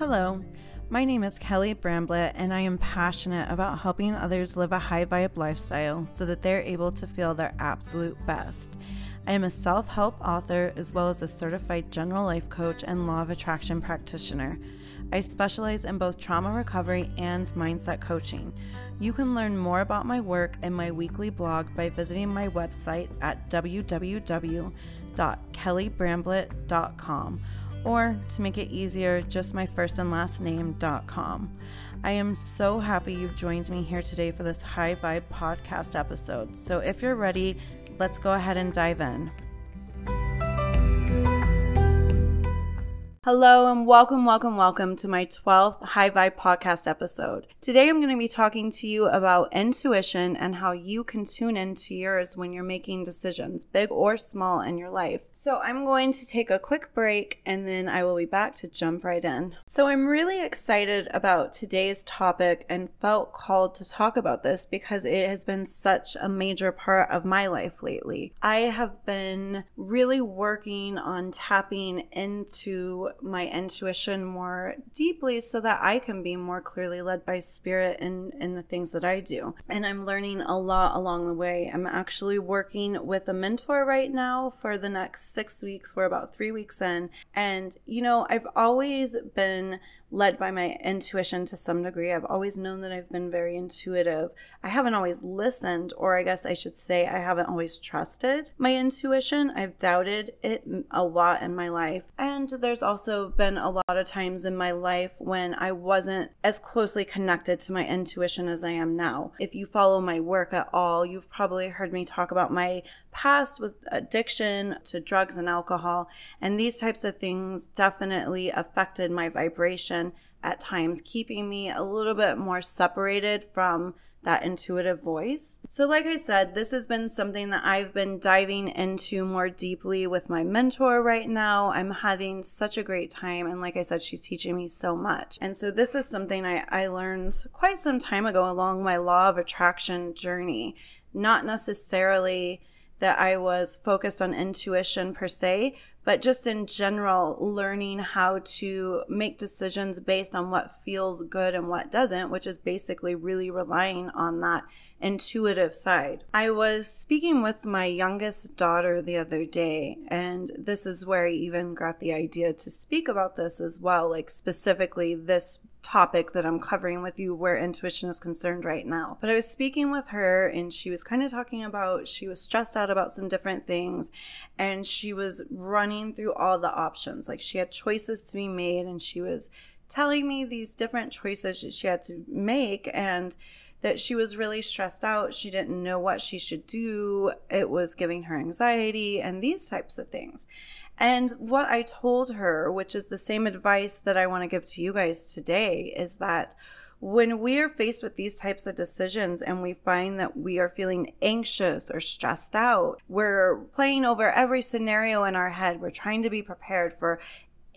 Hello, my name is Kelly Bramblett, and I am passionate about helping others live a high vibe lifestyle so that they're able to feel their absolute best. I am a self help author as well as a certified general life coach and law of attraction practitioner. I specialize in both trauma recovery and mindset coaching. You can learn more about my work and my weekly blog by visiting my website at www.kellybramblett.com or to make it easier, just my first and last name.com. I am so happy you've joined me here today for this high vibe podcast episode. So if you're ready, let's go ahead and dive in. Hello and welcome, welcome, welcome to my 12th High Vibe podcast episode. Today I'm going to be talking to you about intuition and how you can tune into yours when you're making decisions, big or small, in your life. So I'm going to take a quick break and then I will be back to jump right in. So I'm really excited about today's topic and felt called to talk about this because it has been such a major part of my life lately. I have been really working on tapping into my intuition more deeply so that I can be more clearly led by spirit in, in the things that I do. And I'm learning a lot along the way. I'm actually working with a mentor right now for the next six weeks. We're about three weeks in. And, you know, I've always been led by my intuition to some degree. I've always known that I've been very intuitive. I haven't always listened, or I guess I should say, I haven't always trusted my intuition. I've doubted it a lot in my life. And there's also been a lot of times in my life when I wasn't as closely connected to my intuition as I am now. If you follow my work at all, you've probably heard me talk about my past with addiction to drugs and alcohol. And these types of things definitely affected my vibration at times, keeping me a little bit more separated from that intuitive voice. So, like I said, this has been something that I've been diving into more deeply with my mentor right now. I'm having such a great time. And like I said, she's teaching me so much. And so, this is something I, I learned quite some time ago along my law of attraction journey. Not necessarily that I was focused on intuition per se, but just in general, learning how to make decisions based on what feels good and what doesn't, which is basically really relying on that intuitive side. I was speaking with my youngest daughter the other day, and this is where I even got the idea to speak about this as well, like specifically this topic that I'm covering with you where intuition is concerned right now. But I was speaking with her and she was kind of talking about she was stressed out about some different things and she was running through all the options. Like she had choices to be made and she was telling me these different choices she had to make and that she was really stressed out. She didn't know what she should do. It was giving her anxiety and these types of things. And what I told her, which is the same advice that I want to give to you guys today, is that when we are faced with these types of decisions and we find that we are feeling anxious or stressed out, we're playing over every scenario in our head. We're trying to be prepared for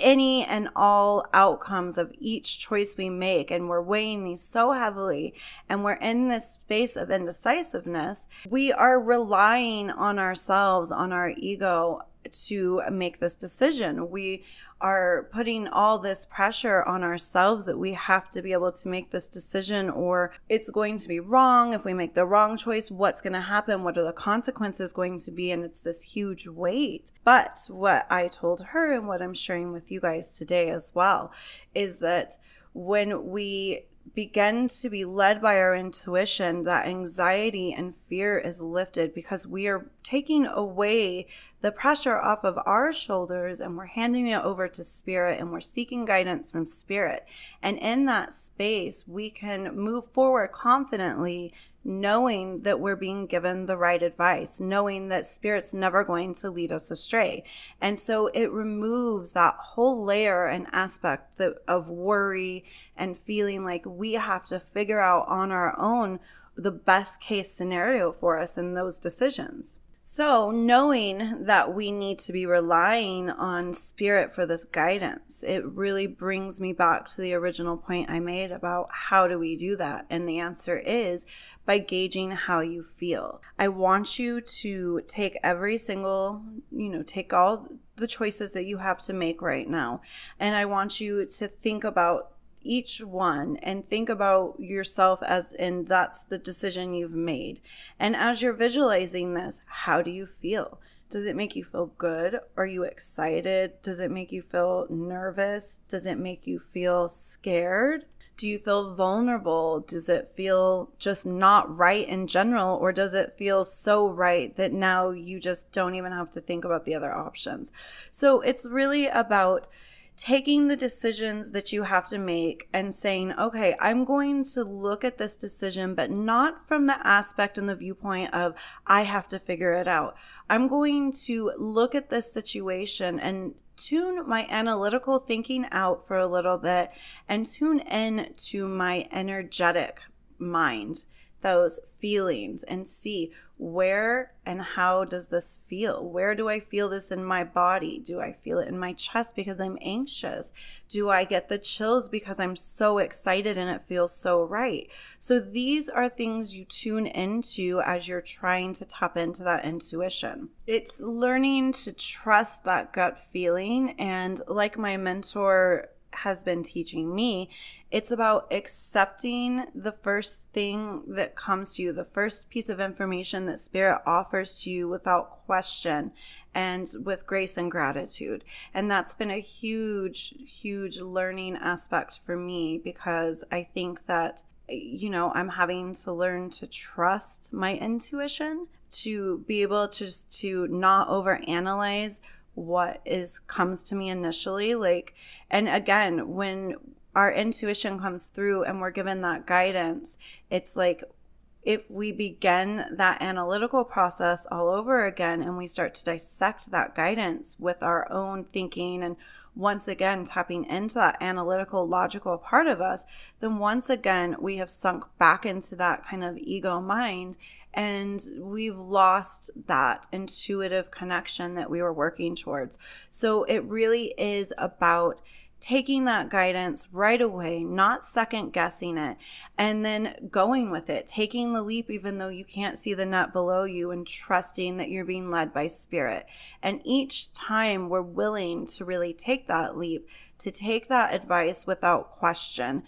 any and all outcomes of each choice we make and we're weighing these so heavily and we're in this space of indecisiveness we are relying on ourselves on our ego to make this decision. We are putting all this pressure on ourselves that we have to be able to make this decision or it's going to be wrong. If we make the wrong choice, what's going to happen? What are the consequences going to be? And it's this huge weight. But what I told her and what I'm sharing with you guys today as well is that when we begin to be led by our intuition, that anxiety and fear is lifted because we are taking away the pressure off of our shoulders and we're handing it over to spirit and we're seeking guidance from spirit. And in that space, we can move forward confidently knowing that we're being given the right advice, knowing that spirit's never going to lead us astray. And so it removes that whole layer and aspect of worry and feeling like we have to figure out on our own the best case scenario for us in those decisions. So, knowing that we need to be relying on spirit for this guidance, it really brings me back to the original point I made about how do we do that? And the answer is by gauging how you feel. I want you to take every single, you know, take all the choices that you have to make right now. And I want you to think about each one and think about yourself as in that's the decision you've made. And as you're visualizing this, how do you feel? Does it make you feel good? Are you excited? Does it make you feel nervous? Does it make you feel scared? Do you feel vulnerable? Does it feel just not right in general? Or does it feel so right that now you just don't even have to think about the other options? So it's really about taking the decisions that you have to make and saying, okay, I'm going to look at this decision, but not from the aspect and the viewpoint of I have to figure it out. I'm going to look at this situation and tune my analytical thinking out for a little bit and tune in to my energetic mind those feelings and see where and how does this feel? Where do I feel this in my body? Do I feel it in my chest because I'm anxious? Do I get the chills because I'm so excited and it feels so right? So these are things you tune into as you're trying to tap into that intuition. It's learning to trust that gut feeling and like my mentor has been teaching me. It's about accepting the first thing that comes to you, the first piece of information that Spirit offers to you without question and with grace and gratitude. And that's been a huge, huge learning aspect for me because I think that you know, I'm having to learn to trust my intuition, to be able to just to not overanalyze what is comes to me initially like and again when our intuition comes through and we're given that guidance it's like if we begin that analytical process all over again and we start to dissect that guidance with our own thinking and once again tapping into that analytical, logical part of us, then once again we have sunk back into that kind of ego mind and we've lost that intuitive connection that we were working towards. So it really is about taking that guidance right away, not second guessing it, and then going with it, taking the leap even though you can't see the net below you, and trusting that you're being led by spirit. And each time we're willing to really take that leap, to take that advice without question,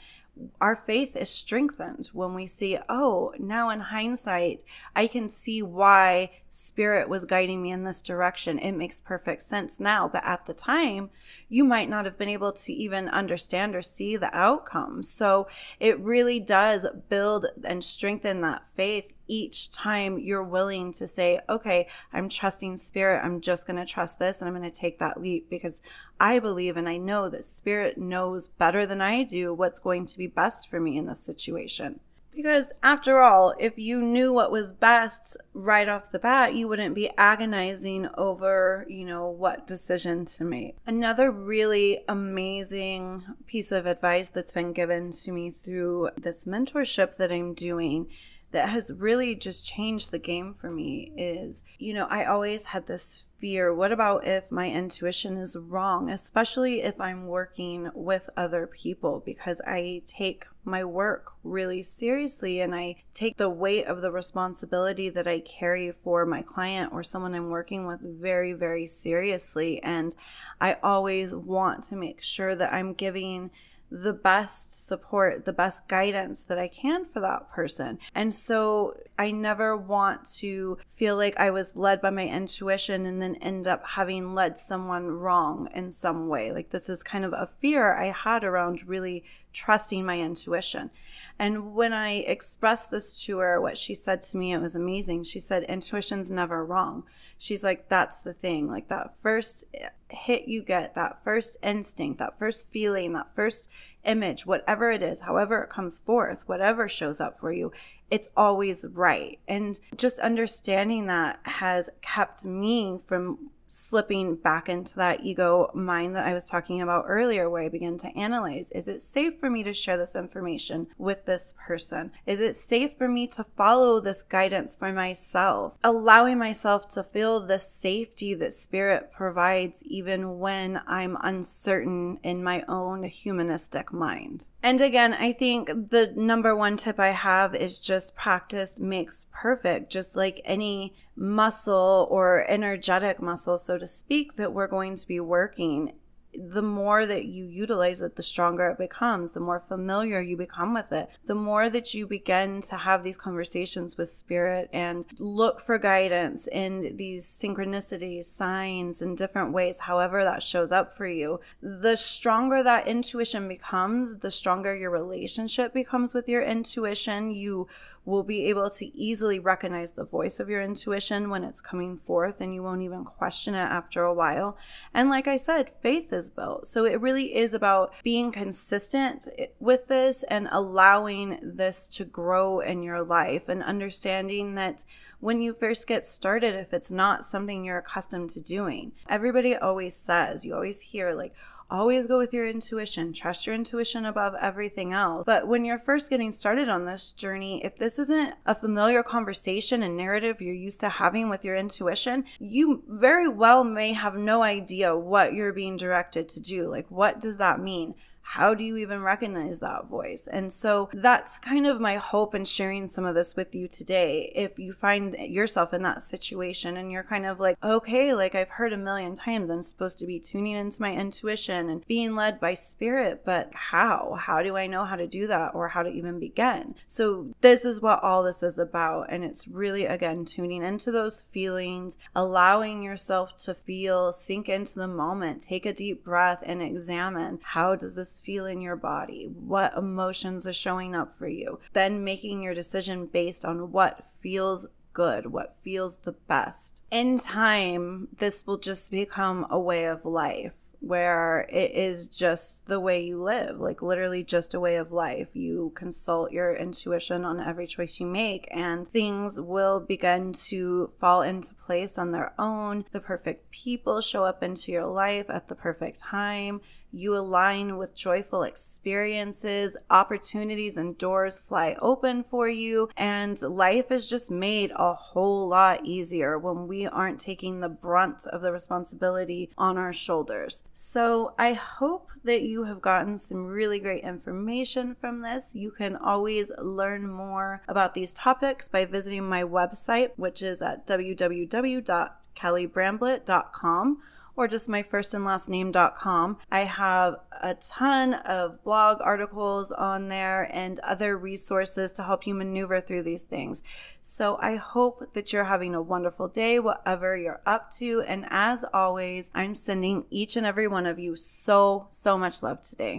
our faith is strengthened when we see, oh, now in hindsight, I can see why spirit was guiding me in this direction. It makes perfect sense now. But at the time, you might not have been able to even understand or see the outcome. So it really does build and strengthen that faith each time you're willing to say, okay, I'm trusting spirit. I'm just going to trust this and I'm going to take that leap because I believe and I know that spirit knows better than I do what's going to be best for me in this situation. Because after all, if you knew what was best right off the bat, you wouldn't be agonizing over, you know, what decision to make. Another really amazing piece of advice that's been given to me through this mentorship that I'm doing that has really just changed the game for me is, you know, I always had this fear. What about if my intuition is wrong, especially if I'm working with other people? Because I take my work really seriously and I take the weight of the responsibility that I carry for my client or someone I'm working with very, very seriously. And I always want to make sure that I'm giving the best support, the best guidance that I can for that person. And so I never want to feel like I was led by my intuition and then end up having led someone wrong in some way. Like this is kind of a fear I had around really trusting my intuition. And when I expressed this to her, what she said to me, it was amazing. She said, Intuition's never wrong. She's like, That's the thing. Like that first hit you get, that first instinct, that first feeling, that first image, whatever it is, however it comes forth, whatever shows up for you, it's always right. And just understanding that has kept me from slipping back into that ego mind that I was talking about earlier, where I begin to analyze is it safe for me to share this information with this person? Is it safe for me to follow this guidance for myself? Allowing myself to feel the safety that spirit provides, even when I'm uncertain in my own humanistic mind. And again, I think the number one tip I have is just practice makes perfect, just like any muscle or energetic muscle, so to speak, that we're going to be working the more that you utilize it, the stronger it becomes, the more familiar you become with it, the more that you begin to have these conversations with spirit and look for guidance in these synchronicities, signs, and different ways, however that shows up for you. The stronger that intuition becomes, the stronger your relationship becomes with your intuition. You will be able to easily recognize the voice of your intuition when it's coming forth and you won't even question it after a while. And like I said, faith is built. So it really is about being consistent with this and allowing this to grow in your life and understanding that when you first get started, if it's not something you're accustomed to doing, everybody always says, you always hear like, always go with your intuition. Trust your intuition above everything else. But when you're first getting started on this journey, if this isn't a familiar conversation and narrative you're used to having with your intuition, you very well may have no idea what you're being directed to do. Like, what does that mean? How do you even recognize that voice? And so that's kind of my hope in sharing some of this with you today. If you find yourself in that situation and you're kind of like, okay, like I've heard a million times, I'm supposed to be tuning into my intuition and being led by spirit, but how? How do I know how to do that or how to even begin? So this is what all this is about. And it's really, again, tuning into those feelings, allowing yourself to feel, sink into the moment, take a deep breath and examine how does this feel in your body? What emotions are showing up for you? Then making your decision based on what feels good, what feels the best. In time, this will just become a way of life where it is just the way you live, like literally just a way of life. You consult your intuition on every choice you make, and things will begin to fall into place on their own. The perfect people show up into your life at the perfect time you align with joyful experiences, opportunities and doors fly open for you, and life is just made a whole lot easier when we aren't taking the brunt of the responsibility on our shoulders. So, I hope that you have gotten some really great information from this. You can always learn more about these topics by visiting my website, which is at www.kellybramblett.com or just my first and last name.com. I have a ton of blog articles on there and other resources to help you maneuver through these things. So I hope that you're having a wonderful day, whatever you're up to. And as always, I'm sending each and every one of you so, so much love today.